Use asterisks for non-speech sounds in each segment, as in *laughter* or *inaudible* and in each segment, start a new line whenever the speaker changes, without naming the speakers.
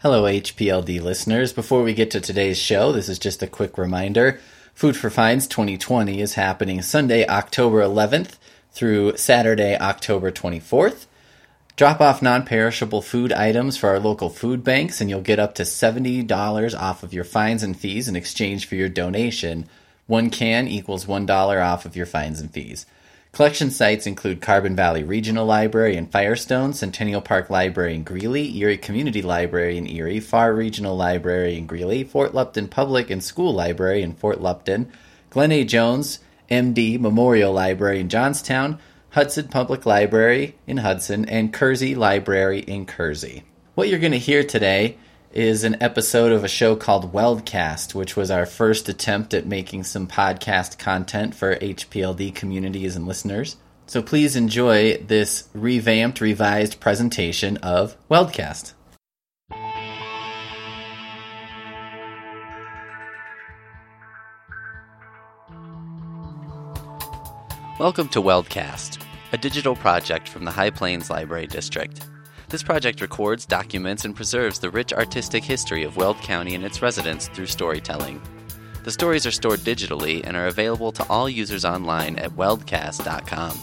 Hello, HPLD listeners. Before we get to today's show, this is just a quick reminder. Food for Fines 2020 is happening Sunday, October 11th through Saturday, October 24th. Drop off non perishable food items for our local food banks, and you'll get up to $70 off of your fines and fees in exchange for your donation. One can equals $1 off of your fines and fees. Collection sites include Carbon Valley Regional Library in Firestone, Centennial Park Library in Greeley, Erie Community Library in Erie, Farr Regional Library in Greeley, Fort Lupton Public and School Library in Fort Lupton, Glenn A. Jones, MD Memorial Library in Johnstown, Hudson Public Library in Hudson, and Kersey Library in Kersey. What you're going to hear today is an episode of a show called Weldcast, which was our first attempt at making some podcast content for HPLD communities and listeners. So please enjoy this revamped, revised presentation of Weldcast. Welcome to Weldcast, a digital project from the High Plains Library District. This project records, documents, and preserves the rich artistic history of Weld County and its residents through storytelling. The stories are stored digitally and are available to all users online at weldcast.com.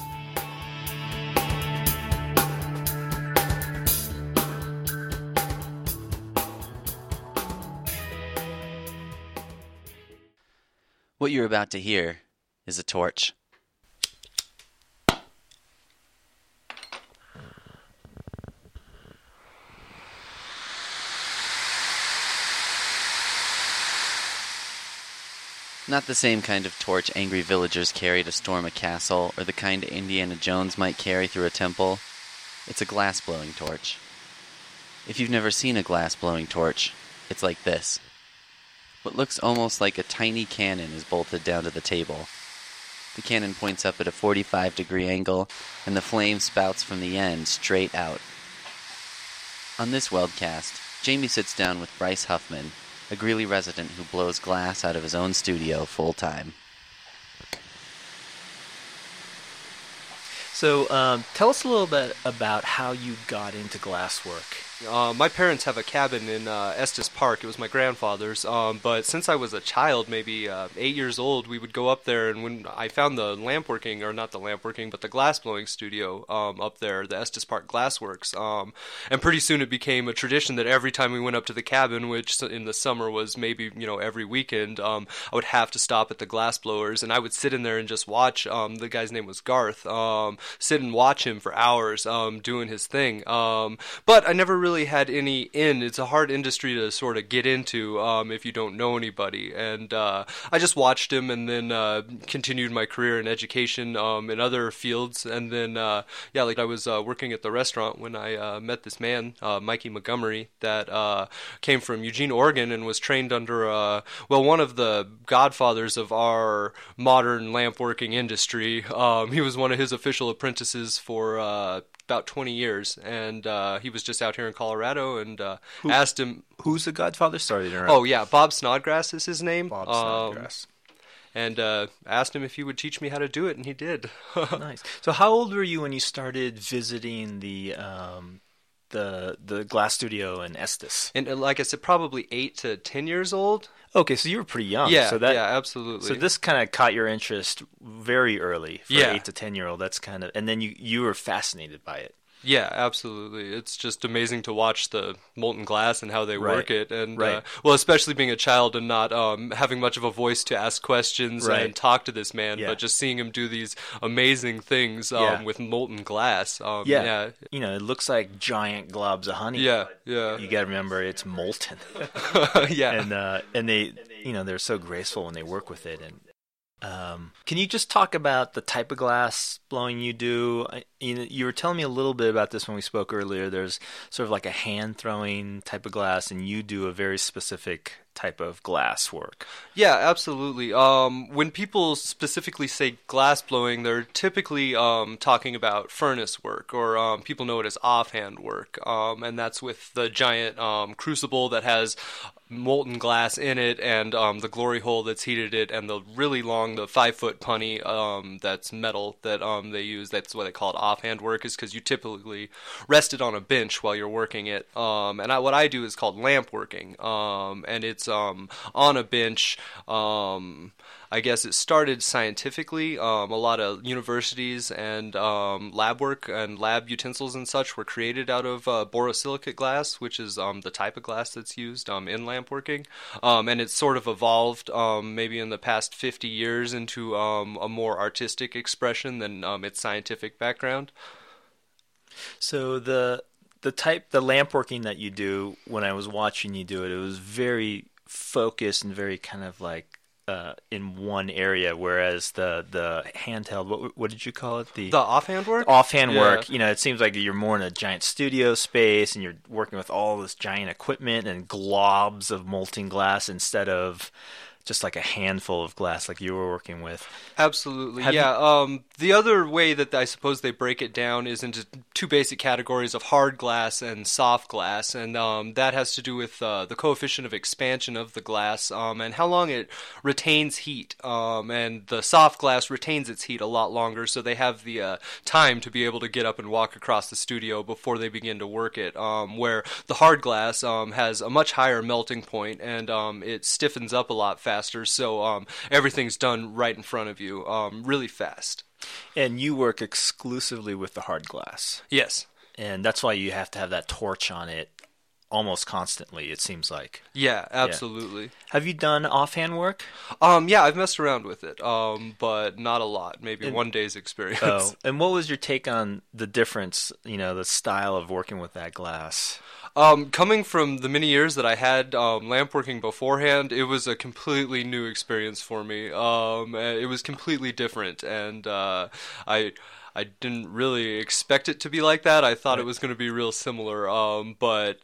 What you're about to hear is a torch. Not the same kind of torch angry villagers carry to storm a castle, or the kind Indiana Jones might carry through a temple. It's a glass blowing torch. If you've never seen a glass blowing torch, it's like this. What looks almost like a tiny cannon is bolted down to the table. The cannon points up at a 45 degree angle, and the flame spouts from the end straight out. On this Weldcast, Jamie sits down with Bryce Huffman, a Greeley resident who blows glass out of his own studio full time.
So, um, tell us a little bit about how you got into glasswork.
Uh, my parents have a cabin in uh, Estes Park. It was my grandfather's. Um, but since I was a child, maybe uh, eight years old, we would go up there. And when I found the lamp working, or not the lamp working, but the glass blowing studio um, up there, the Estes Park Glassworks. Um, and pretty soon it became a tradition that every time we went up to the cabin, which in the summer was maybe you know every weekend, um, I would have to stop at the glass blowers, and I would sit in there and just watch. Um, the guy's name was Garth. Um, sit and watch him for hours doing his thing. but I never really had any in. It's a hard industry to sort of get into um, if you don't know anybody. And uh, I just watched him and then uh, continued my career in education um, in other fields. And then, uh, yeah, like I was uh, working at the restaurant when I uh, met this man, uh, Mikey Montgomery, that came from Eugene, Oregon, and was trained under, well, one of the godfathers of our modern lamp working industry. Um, he was one of his official apprentices for about 20 years, and uh, he was just out here in Colorado, and uh, Who, asked him,
"Who's the Godfather?" Sorry to interrupt.
Oh yeah, Bob Snodgrass is his name.
Bob Snodgrass. Um,
and uh, asked him if he would teach me how to do it, and he did. *laughs*
nice. So, how old were you when you started visiting the um, the the glass studio in Estes?
And uh, like I said, probably eight to ten years old.
Okay, so you were pretty young.
Yeah,
so
that, yeah, absolutely.
So this kind of caught your interest very early for
yeah.
eight to ten year old. That's kind of, and then you you were fascinated by it.
Yeah, absolutely. It's just amazing to watch the molten glass and how they
right.
work it, and
right.
uh, well, especially being a child and not um, having much of a voice to ask questions
right.
and talk to this man,
yeah.
but just seeing him do these amazing things um,
yeah.
with molten glass. Um,
yeah.
yeah,
you know, it looks like giant globs of honey.
Yeah, yeah.
You got to remember it's molten. *laughs*
yeah,
and uh, and they, you know, they're so graceful when they work with it, and um, can you just talk about the type of glass blowing you do? You, know, you were telling me a little bit about this when we spoke earlier. There's sort of like a hand throwing type of glass, and you do a very specific type of glass work.
Yeah, absolutely. Um, when people specifically say glass blowing, they're typically um, talking about furnace work, or um, people know it as offhand work, um, and that's with the giant um, crucible that has molten glass in it, and um, the glory hole that's heated it, and the really long, the five foot punty um, that's metal that um, they use. That's what they call it offhand work, is because you typically rest it on a bench while you're working it. Um, and I, what I do is called lamp working, and it's um, on a bench. I guess it started scientifically. Um, a lot of universities and um, lab work and lab utensils and such were created out of uh, borosilicate glass, which is um, the type of glass that's used um, in lamp working. Um, and it's sort of evolved um, maybe in the past 50 years into a more artistic expression than its scientific background.
So the the type the lamp working that you do when I was watching you do it, it was very focused and very kind of like uh, in one area, whereas the the handheld, what what did you call it?
The the offhand work.
Offhand yeah. work. You know, it seems like you're more in a giant studio space, and you're working with all this giant equipment and globs of molten glass instead of just like a handful of glass like you were working with.
Absolutely, Have yeah. You... Um, the other way that I suppose they break it down is into two basic categories of hard glass and soft glass, and um, that has to do with uh, the coefficient of expansion of the glass um, and how long it retains heat. Um, and the soft glass retains its heat a lot longer, so they have the uh, time to be able to get up and walk across the studio before they begin to work it. Um, where the hard glass um, has a much higher melting point and it stiffens up a lot faster so um, everything's done right in front of you, um, really fast.
And you work exclusively with the hard glass.
Yes.
And that's why you have to have that torch on it almost constantly it seems like
yeah absolutely yeah.
have you done offhand work
um yeah i've messed around with it um but not a lot maybe and, one day's experience oh
and what was your take on the difference you know the style of working with that glass
um, coming from the many years that I had um, lamp working beforehand, it was a completely new experience for me. Um, it was completely different, and uh, I I didn't really expect it to be like that. I thought right. it was going to be real similar, um, but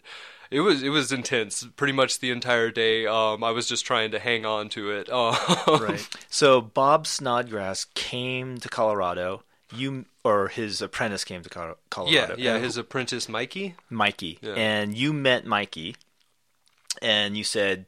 it was it was intense pretty much the entire day. Um, I was just trying to hang on to it. *laughs*
right. So Bob Snodgrass came to Colorado you or his apprentice came to Colorado.
Yeah, yeah, his apprentice Mikey.
Mikey, yeah. and you met Mikey, and you said,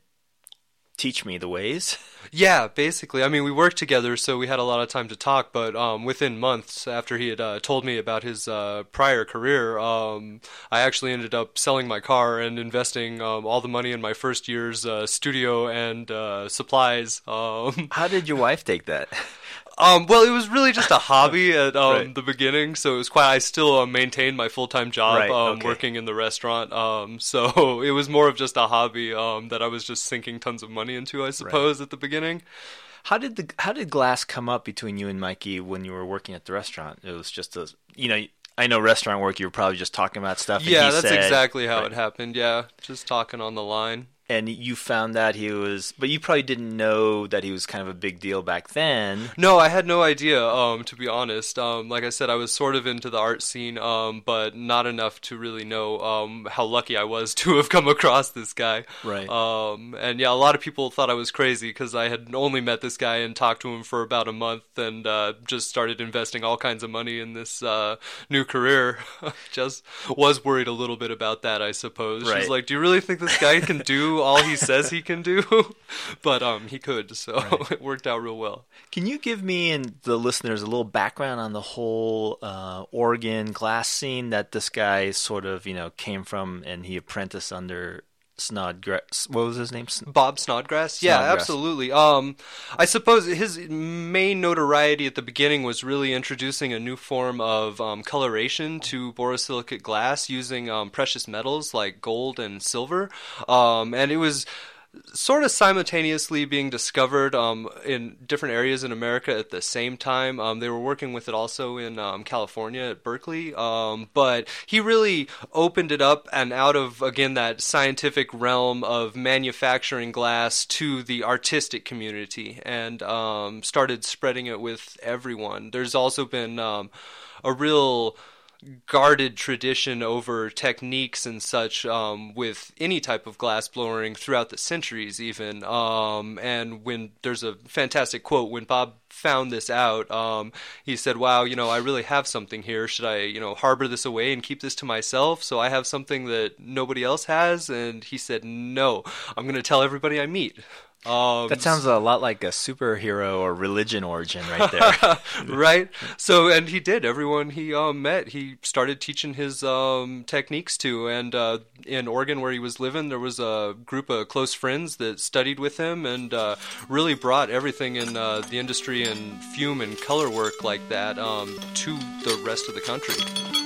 "Teach me the ways." *laughs*
Yeah, basically. I mean, we worked together, so we had a lot of time to talk. But um, within months after he had uh, told me about his uh, prior career, um, I actually ended up selling my car and investing um, all the money in my first year's uh, studio and uh, supplies. Um.
How did your wife take that? *laughs*
Um, well, it was really just a hobby *laughs* at um, right. the beginning, so it was quite. I still uh, maintained my full time job right, um, okay. working in the restaurant. Um, so *laughs* it was more of just a hobby um, that I was just sinking tons of money into, I suppose, right. at the beginning.
How did the how did glass come up between you and Mikey when you were working at the restaurant? It was just a you know I know restaurant work. You were probably just talking about stuff.
Yeah, that's said, exactly how it happened. Yeah, just talking on the line
and you found that he was but you probably didn't know that he was kind of a big deal back then.
No i had no idea um, to be honest. Um, like i said i was sort of into the art scene um, but not enough to really know um, how lucky i was *laughs* to have come across this guy.
Right.
Um, and yeah a lot of people thought i was crazy because i had only met this guy and talked to him for about a month and uh, just started investing all kinds of money in this uh, new career. *laughs* Just was worried a little bit about that i suppose. Right. she's like do you really think this guy can do *laughs* all he says he can do, *laughs* but um, he could, so *laughs* right. it worked out real well.
Can you give me and the listeners a little background on the whole uh, Oregon glass scene that this guy sort of you know came from, and he apprenticed under Snodgrass. What was his name?
Bob Snodgrass. Yeah, Snodgrass. absolutely. Um, I suppose his main notoriety at the beginning was really introducing a new form of um, coloration to borosilicate glass using um, precious metals like gold and silver. Um, and it was sort of simultaneously being discovered um, in different areas in America at the same time. Um, they were working with it also in um, California at Berkeley, um, but he really opened it up and out of again that scientific realm of manufacturing glass to the artistic community and um, started spreading it with everyone. There's also been um, a real guarded tradition over techniques and such um, with any type of glass blowing throughout the centuries, even. Um, and when there's a fantastic quote when Bob found this out, um, he said, "Wow, you know, I really have something here. Should I, you know, harbor this away and keep this to myself so I have something that nobody else has?" And he said, "No, I'm going to tell everybody I meet."
Um, that sounds a lot like a superhero or religion origin right there. *laughs*
right. So, and he did. Everyone he um, met, he started teaching his um, techniques to. And uh, in Oregon, where he was living, there was a group of close friends that studied with him and uh, really brought everything in uh, the industry and fume and color work like that um, to the rest of the country.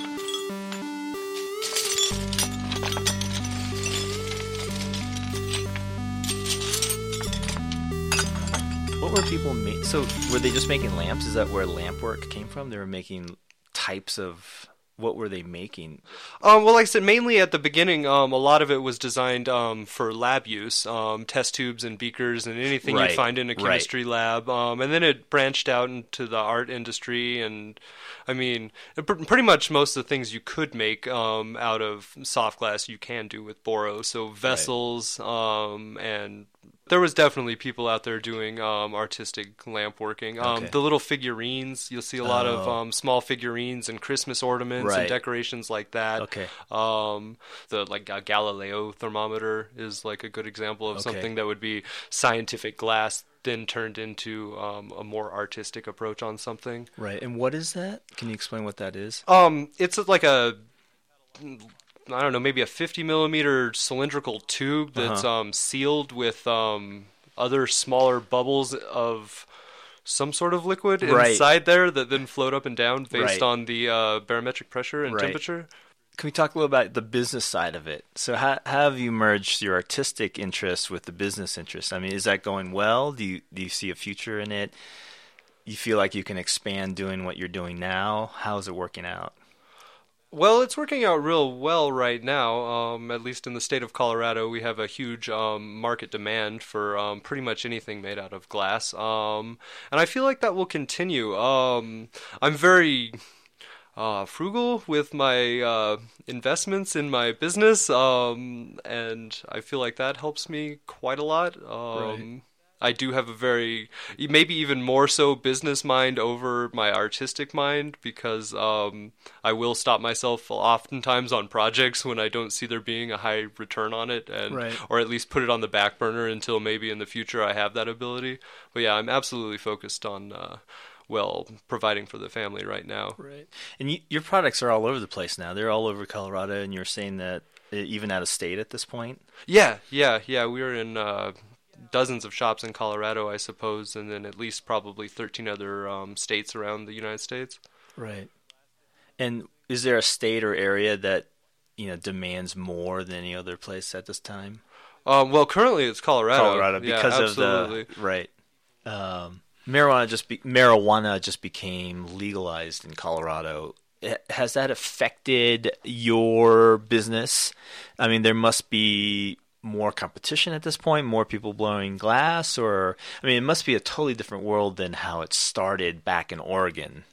What were people make? So were they just making lamps? Is that where lamp work came from? They were making types of. What were they making?
Um, well, like I said, mainly at the beginning, um, a lot of it was designed um, for lab use, um, test tubes and beakers and anything right. you'd find in a chemistry right. lab. Um, and then it branched out into the art industry, and I mean, pretty much most of the things you could make um, out of soft glass you can do with boro. So vessels right. and there was definitely people out there doing um, artistic lamp working. Um, okay. The little figurines, you'll see a lot oh. of um, small figurines and Christmas ornaments right. and decorations like that.
Okay.
Um, the like Galileo thermometer is like a good example of okay. something that would be scientific glass then turned into um, a more artistic approach on something.
Right. And what is that? Can you explain what that is?
Um, it's like a I don't know, maybe a 50 millimeter cylindrical tube that's uh-huh. um, sealed with um, other smaller bubbles of some sort of liquid right. inside there that then float up and down based right. on the uh, barometric pressure and right. temperature.
Can we talk a little about the business side of it? So, how, how, have you merged your artistic interest with the business interest? I mean, is that going well? Do you do you see a future in it? You feel like you can expand doing what you're doing now? How's it working out?
Well, it's working out real well right now. Um, at least in the state of Colorado, we have a huge um, market demand for um, pretty much anything made out of glass, um, and I feel like that will continue. Um, I'm very uh, frugal with my uh, investments in my business, um, and I feel like that helps me quite a lot. Right. I do have a very, maybe even more so, business mind over my artistic mind because um, I will stop myself oftentimes on projects when I don't see there being a high return on it, and right. or at least put it on the back burner until maybe in the future I have that ability. But yeah, I'm absolutely focused on. Uh, well, providing for the family right now.
Right, and you, your products are all over the place now. They're all over Colorado, and you're saying that even out of state at this point.
Yeah, yeah, yeah. We are in uh, dozens of shops in Colorado, I suppose, and then at least probably 13 other um, states around the United States.
Right. And is there a state or area that you know demands more than any other place at this time?
Um, well, currently it's Colorado.
Colorado because yeah, of the right. Um, marijuana just be, marijuana just became legalized in Colorado. Has that affected your business? I mean, there must be more competition at this point, more people blowing glass, or I mean, it must be a totally different world than how it started back in Oregon.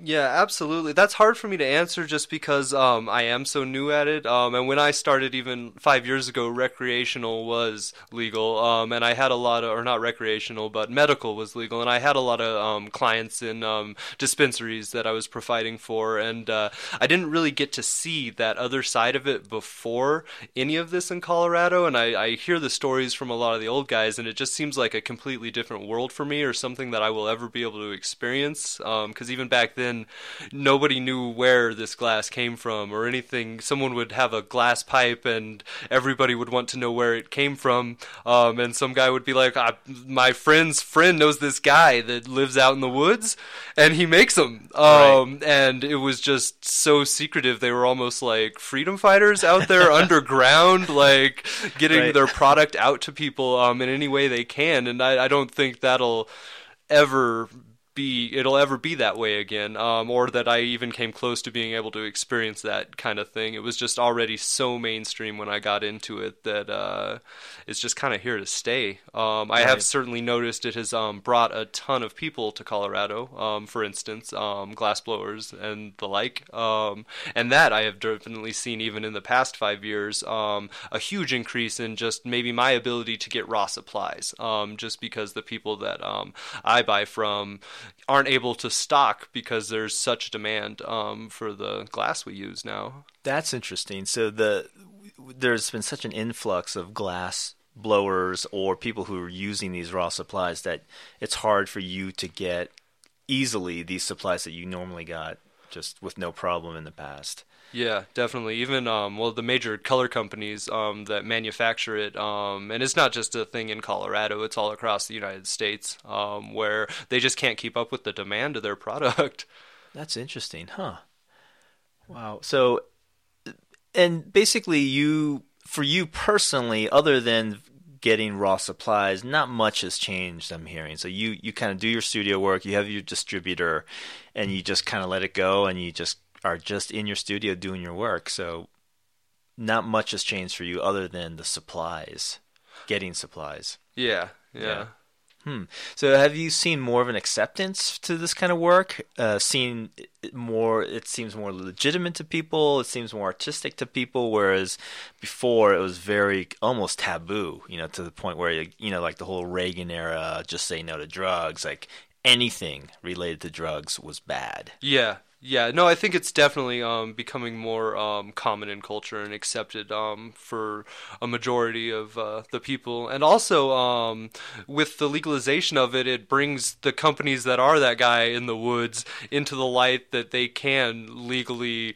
Yeah, absolutely. That's hard for me to answer just because um, I am so new at it. Um, and when I started, even five years ago, recreational was legal, um, and I had a lot of, or not recreational, but medical was legal, and I had a lot of um, clients in um, dispensaries that I was providing for, and uh, I didn't really get to see that other side of it before any of this in Colorado. And I, I hear the stories from a lot of the old guys, and it just seems like a completely different world for me, or something that I will ever be able to experience. Because um, even back then nobody knew where this glass came from or anything. Someone would have a glass pipe and everybody would want to know where it came from. Um, and some guy would be like, My friend's friend knows this guy that lives out in the woods and he makes them. Um, right. And it was just so secretive. They were almost like freedom fighters out there *laughs* underground, like getting right. their product out to people um, in any way they can. And I, I don't think that'll ever be it'll ever be that way again um, or that I even came close to being able to experience that kind of thing. It was just already so mainstream when I got into it that uh, it's just kind of here to stay. Um, I have certainly noticed it has um, brought a ton of people to Colorado um, for instance um, glass blowers and the like um, and that I have definitely seen even in the past five years um, a huge increase in just maybe my ability to get raw supplies um, just because the people that um, I buy from aren't able to stock because there's such demand um, for the glass we use now.
That's interesting. So the there's been such an influx of glass blowers or people who are using these raw supplies that it's hard for you to get easily these supplies that you normally got just with no problem in the past.
Yeah, definitely. Even um, well, the major color companies um, that manufacture it, um, and it's not just a thing in Colorado; it's all across the United States, um, where they just can't keep up with the demand of their *laughs* product.
That's interesting, huh? Wow. So, and basically, you, for you personally, other than getting raw supplies, not much has changed. I'm hearing. So you you kind of do your studio work. You have your distributor, and you just kind of let it go, and you just are just in your studio doing your work. So, not much has changed for you other than the supplies, getting supplies.
Yeah, yeah.
Hmm. So, have you seen more of an acceptance to this kind of work? Uh, seen more, it seems more legitimate to people. It seems more artistic to people. Whereas before, it was very almost taboo. You know, to the point where you know, like the whole Reagan era, just say no to drugs. Like anything related to drugs was bad.
Yeah, yeah. No, I think it's definitely um, becoming more um, common in culture and accepted um, for a majority of uh, the people. And also, um, with the legalization of it, it brings the companies that are that guy in the woods into the light that they can legally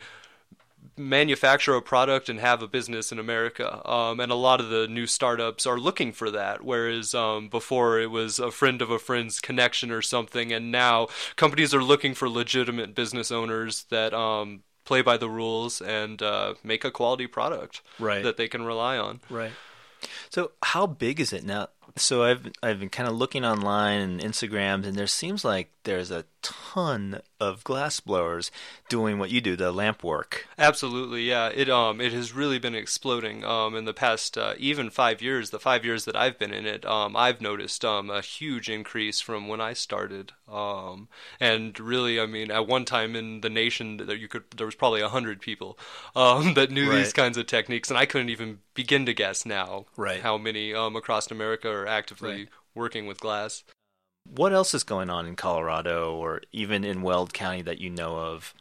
manufacture a product and have a business in America. Um, and a lot of the new startups are looking for that. Whereas um, before it was a friend of a friend's connection or something, and now companies are looking for legitimate business owners that um, play by the rules and uh, make a quality product
Right.
that they can rely on.
Right. So how big is it now? So I've I've been kind of looking online and Instagrams, and there seems like there's a ton of glass blowers doing what you do, the lamp work.
Absolutely, yeah. It um it has really been exploding um in the past uh, even five years. The five years that I've been in it, um I've noticed um a huge increase from when I started. Um and really, I mean, at one time in the nation, there you could there was probably a hundred people um that knew these kinds of techniques, and I couldn't even begin to guess now
Right.
how many um across America are actively
Right.
working with glass.
What else is going on in Colorado or even in Weld County that you know of?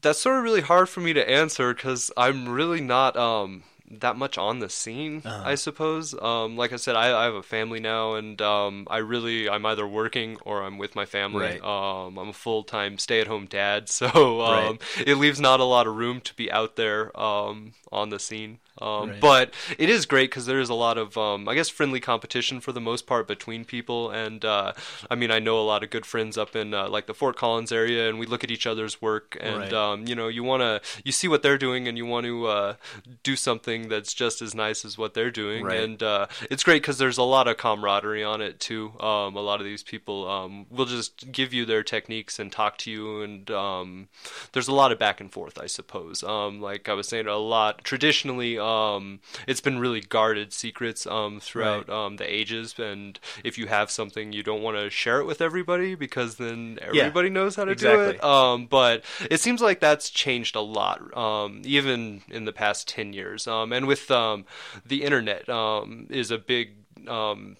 That's sort of really hard for me to answer because I'm really not um that much on the scene.
Uh-huh.
I suppose. Um, like I said, I, I have a family now, and um, I really I'm either working or I'm with my family.
Right.
Um, I'm a full time stay at home dad, *laughs* so um, it leaves not a lot of room to be out there um on the scene. Um,
Right.
But it is great because there is a lot of, um, I guess, friendly competition for the most part between people. And uh, I mean, I know a lot of good friends up in uh, like the Fort Collins area, and we look at each other's work. And
Right.
um, you know, you want to, you see what they're doing, and you want to uh, do something that's just as nice as what they're doing.
Right.
And uh, it's great because there's a lot of camaraderie on it too. Um, a lot of these people um, will just give you their techniques and talk to you, and um, there's a lot of back and forth, I suppose. Um, like I was saying, a lot traditionally, um, it's been really guarded secrets um, throughout um, the ages, and if you have something, you don't want to share it with everybody because then everybody knows how to do it. Um, but it seems like that's changed a lot, um, even in the past ten years. Um, and with um, the internet, um, is a big um,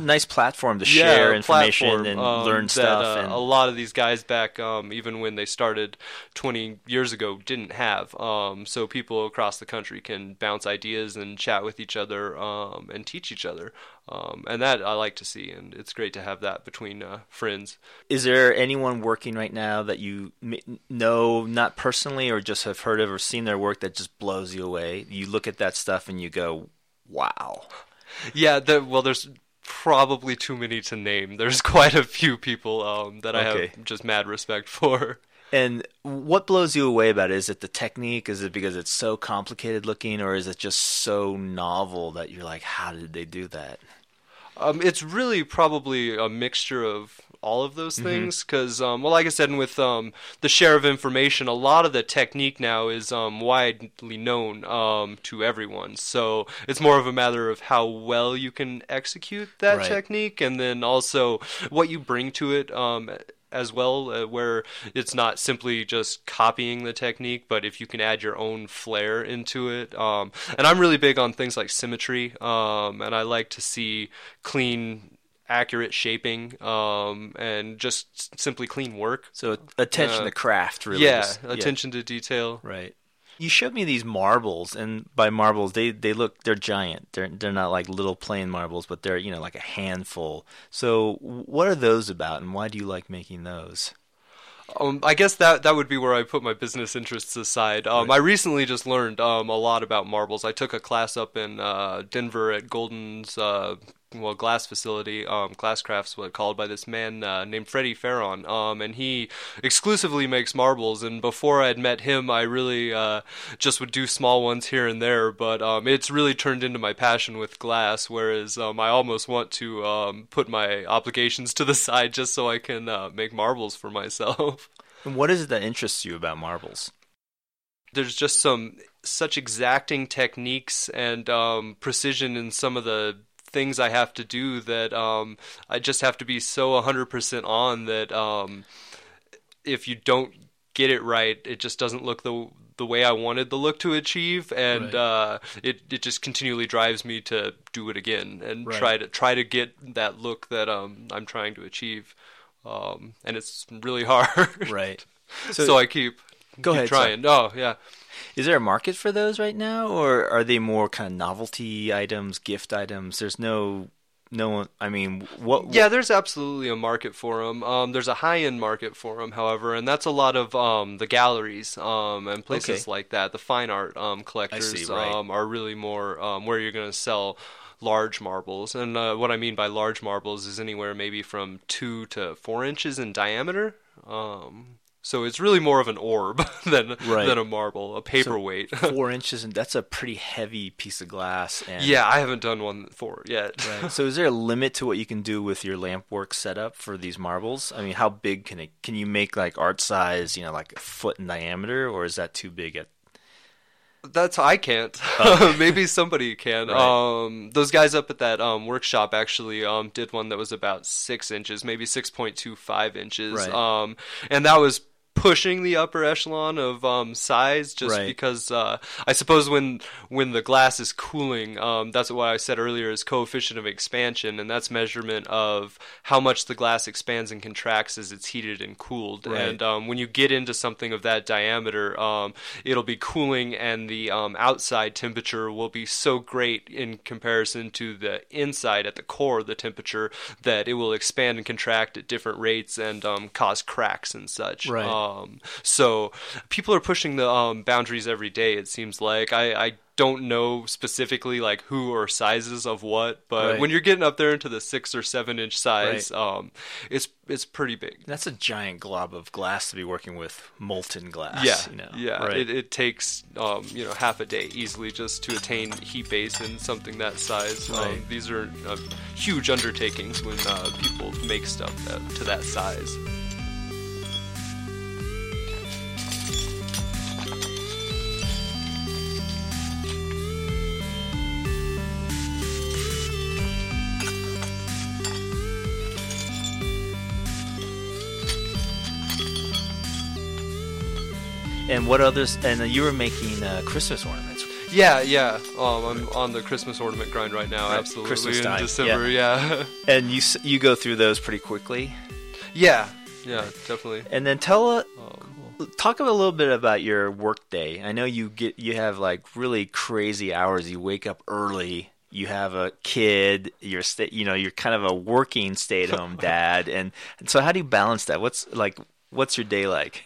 Nice platform to share
yeah,
information and
um,
learn
that,
stuff.
uh,
and
a lot of these guys back, um, even when they started 20 years ago, didn't have. Um, so people across the country can bounce ideas and chat with each other um, and teach each other. Um, and that I like to see, and it's great to have that between uh, friends.
Is there anyone working right now that you know, not personally, or just have heard of or seen their work that just blows you away? You look at that stuff and you go, "Wow!"
Yeah, the, well, there's probably too many to name. There's *laughs* quite a few people um, that I have just mad respect for.
And what blows you away about it? Is it the technique? Is it because it's so complicated looking, or is it just so novel that you're like, "How did they do that?"
Um, it's really probably a mixture of all of those things because, um, well, like I said, with um, the share of information, a lot of the technique now is um, widely known um, to everyone. So it's more of a matter of how well you can execute that
Right.
technique, and then also what you bring to it. Um, as well, uh, where it's not simply just copying the technique, but if you can add your own flair into it. Um, and I'm really big on things like symmetry, um, and I like to see clean, accurate shaping, um, and just simply clean work.
So attention
Uh,
to craft, really.
yeah,
is-
attention to detail.
Right. You showed me these marbles, and by marbles, they, they look they're giant. They're they're not like little plain marbles, but they're you know like a handful. So what are those about, and why do you like making those?
Um, I guess that that would be where I put my business interests aside. Um, I recently just learned um, a lot about marbles. I took a class up in uh, Denver at Golden's uh, well glass facility, um, Glasscraft's what called by this man uh, named Freddie Farron, um, and he exclusively makes marbles. And before I'd met him, I really uh, just would do small ones here and there. But um, it's really turned into my passion with glass. Whereas um, I almost want to um, put my obligations to the *laughs* side just so I can uh, make marbles for myself. *laughs*
And what is it that interests you about marbles?
there's just some such exacting techniques and um, precision in some of the things I have to do that um, I just have to be so 100% on that um, if you don't get it right, it just doesn't look the the way I wanted the look to achieve, and
Right.
uh, it it just continually drives me to do it again and
Right.
try to try to get that look that um, I'm trying to achieve, um, and it's really *laughs* hard.
Right.
So, I keep
Go
keep
ahead,
trying. Oh yeah.
Is there a market for those right now, or are they more kind of novelty items, gift items? There's no, no one. I mean, what?
Yeah, there's absolutely a market for them. Um, there's a high-end market for them, however, and that's a lot of um, the galleries um, and places
Okay.
like that. The fine art um, collectors
right.
um, are really more um, where you're going to sell large marbles. And uh, what I mean by large marbles is anywhere maybe from two to four inches in diameter. Um, so it's really more of an orb *laughs* than
Right.
than a marble, a paperweight. *laughs*
four inches, and that's a pretty heavy piece of glass. And,
yeah, I haven't done one for it yet.
Right. *laughs* So, is there a limit to what you can do with your lamp work setup for these marbles? I mean, how big can it? Can you make like art size? You know, like a foot in diameter, or is that too big? At
That's I can't. Maybe somebody can.
Oh. Right.
Um, those guys up at that um, workshop actually um, did one that was about six inches, maybe six point two five inches.
Right.
Um, and that was pushing the upper echelon of um, size, just
Right.
because uh, I suppose when when the glass is cooling, um, that's what I said earlier is coefficient of expansion, and that's measurement of how much the glass expands and contracts as it's heated and cooled.
Right.
And um, when you get into something of that diameter, um, it'll be cooling, and the um, outside temperature will be so great in comparison to the inside at the core, the temperature, that it will expand and contract at different rates and um, cause cracks and such.
Right.
Um, so people are pushing the um, boundaries every day. It seems like I. I don't know specifically like who or sizes of what, but
Right.
when you're getting up there into the six or seven inch size, um, it's it's pretty big.
that's a giant glob of glass to be working with molten glass.
Yeah,
you know.
yeah.
Right.
It, it takes um, you know half a day easily just to attain heat base in something that size. Um, these are uh, huge undertakings when uh, people make stuff that, to that size.
And what others? And you were making uh, Christmas ornaments.
Yeah, yeah. Um, I'm on the Christmas ornament grind right now.
Right,
Absolutely
Christmas
in
time,
December. Yeah, *laughs*
And you you go through those pretty quickly.
yeah, yeah. Definitely.
And then tell uh,
Um,
talk a little bit about your work day. I know you get you have like really crazy hours. You wake up early. You have a kid. You're you know you're kind of a working stay at home *laughs* dad. And, and so how do you balance that? What's like what's your day like?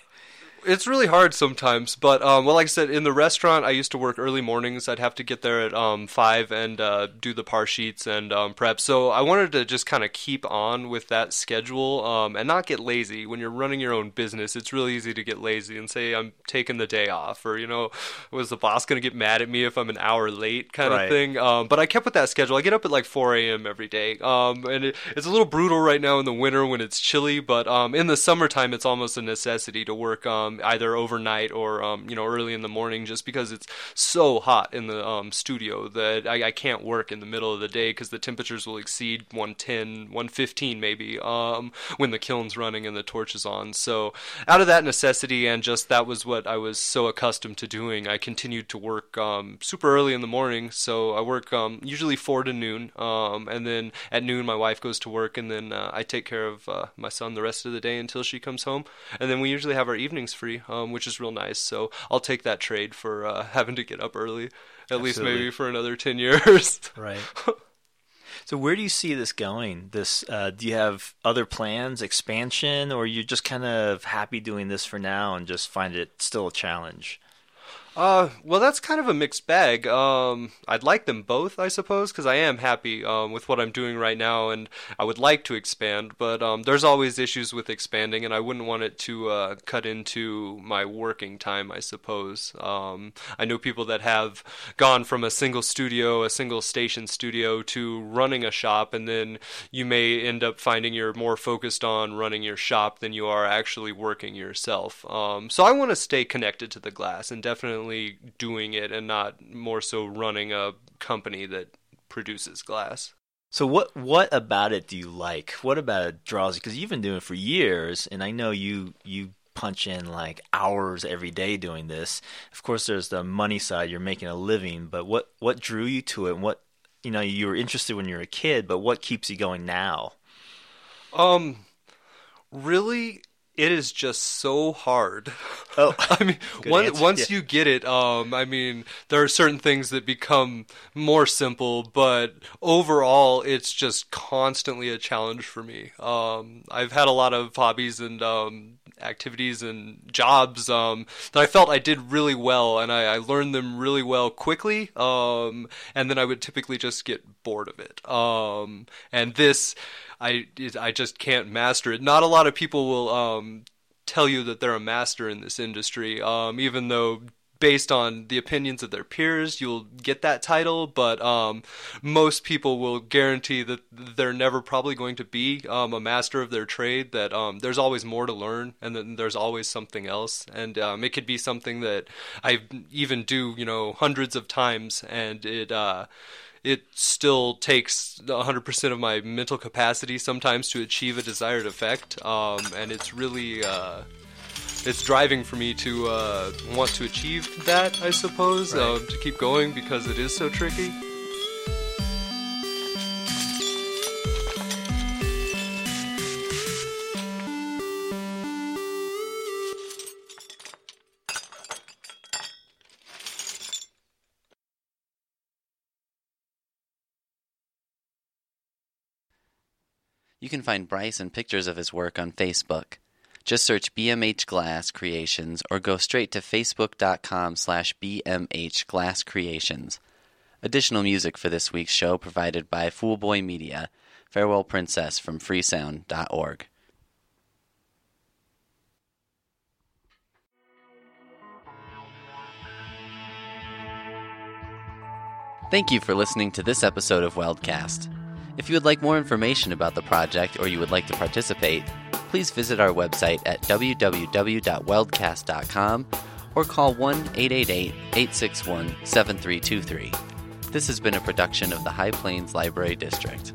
It's really hard sometimes, but um, well, like I said, in the restaurant, I used to work early mornings. I'd have to get there at um, five and uh, do the par sheets and um, prep. So I wanted to just kind of keep on with that schedule um, and not get lazy. When you're running your own business, it's really easy to get lazy and say I'm taking the day off, or you know, was the boss going to get mad at me if I'm an hour late, kind
Right.
of thing. Um, but I kept with that schedule. I get up at like 4 a.m. every day, um, and it, it's a little brutal right now in the winter when it's chilly. But um, in the summertime, it's almost a necessity to work um, either overnight or um, you know early in the morning, just because it's so hot in the um, studio that I, I can't work in the middle of the day because the temperatures will exceed 110, 115 maybe um, when the kiln's running and the torch is on. So out of that necessity and just that was what I was so accustomed to doing, I continued to work um, super early in the morning. So I work um, usually four to noon, um, and then at noon my wife goes to work, and then uh, I take care of uh, my son the rest of the day until she comes home, and then we usually have our evenings free, um, which is real nice. So I'll take that trade for uh, *laughs* having to get up early, at least maybe for another ten years. *laughs*
Right. so where do you see this going? This uh, do you have other plans, expansion, or you're just kind of happy doing this for now and just find it still a challenge?
Uh, well, that's kind of a mixed bag. Um, I'd like them both, I suppose, because I am happy um, with what I'm doing right now, and I would like to expand. But um, there's always issues with expanding, and I wouldn't want it to uh, cut into my working time. I suppose. Um, I know people that have gone from a single studio, a single station studio, to running a shop, and then you may end up finding you're more focused on running your shop than you are actually working yourself. Um, so I want to stay connected to the glass and definitely doing it and not more so running a company that produces glass.
So what what about it do you like? What about it draws you? Because you've been doing it for years, and I know you you punch in like hours every day doing this. Of course, there's the money side; you're making a living. But what what drew you to it? And what you know you were interested when you were a kid, but what keeps you going now?
Um, really, it is just so hard.
Oh, *laughs*
I mean, once once
yeah.
you get it, um, I mean, there are certain things that become more simple, but overall, it's just constantly a challenge for me. Um, I've had a lot of hobbies and um, activities and jobs um, that I felt I did really well, and I, I learned them really well quickly, um, and then I would typically just get bored of it. Um, and this. I, I just can't master it. Not a lot of people will um, tell you that they're a master in this industry, um, even though based on the opinions of their peers, you'll get that title. But um, most people will guarantee that they're never probably going to be um, a master of their trade. That um, there's always more to learn, and then there's always something else. And um, it could be something that I even do, you know, hundreds of times, and it. Uh, it still takes 100% of my mental capacity sometimes to achieve a desired effect um, and it's really uh, it's driving for me to uh, want to achieve that i suppose
Right.
um, to keep going because it is so tricky
can find Bryce and pictures of his work on Facebook. Just search BMH Glass Creations or go straight to facebook.com slash BMH Glass Creations. Additional music for this week's show provided by Foolboy Media. Farewell Princess from freesound.org. Thank you for listening to this episode of Weldcast. If you would like more information about the project or you would like to participate, please visit our website at www.weldcast.com or call 1 888 861 7323. This has been a production of the High Plains Library District.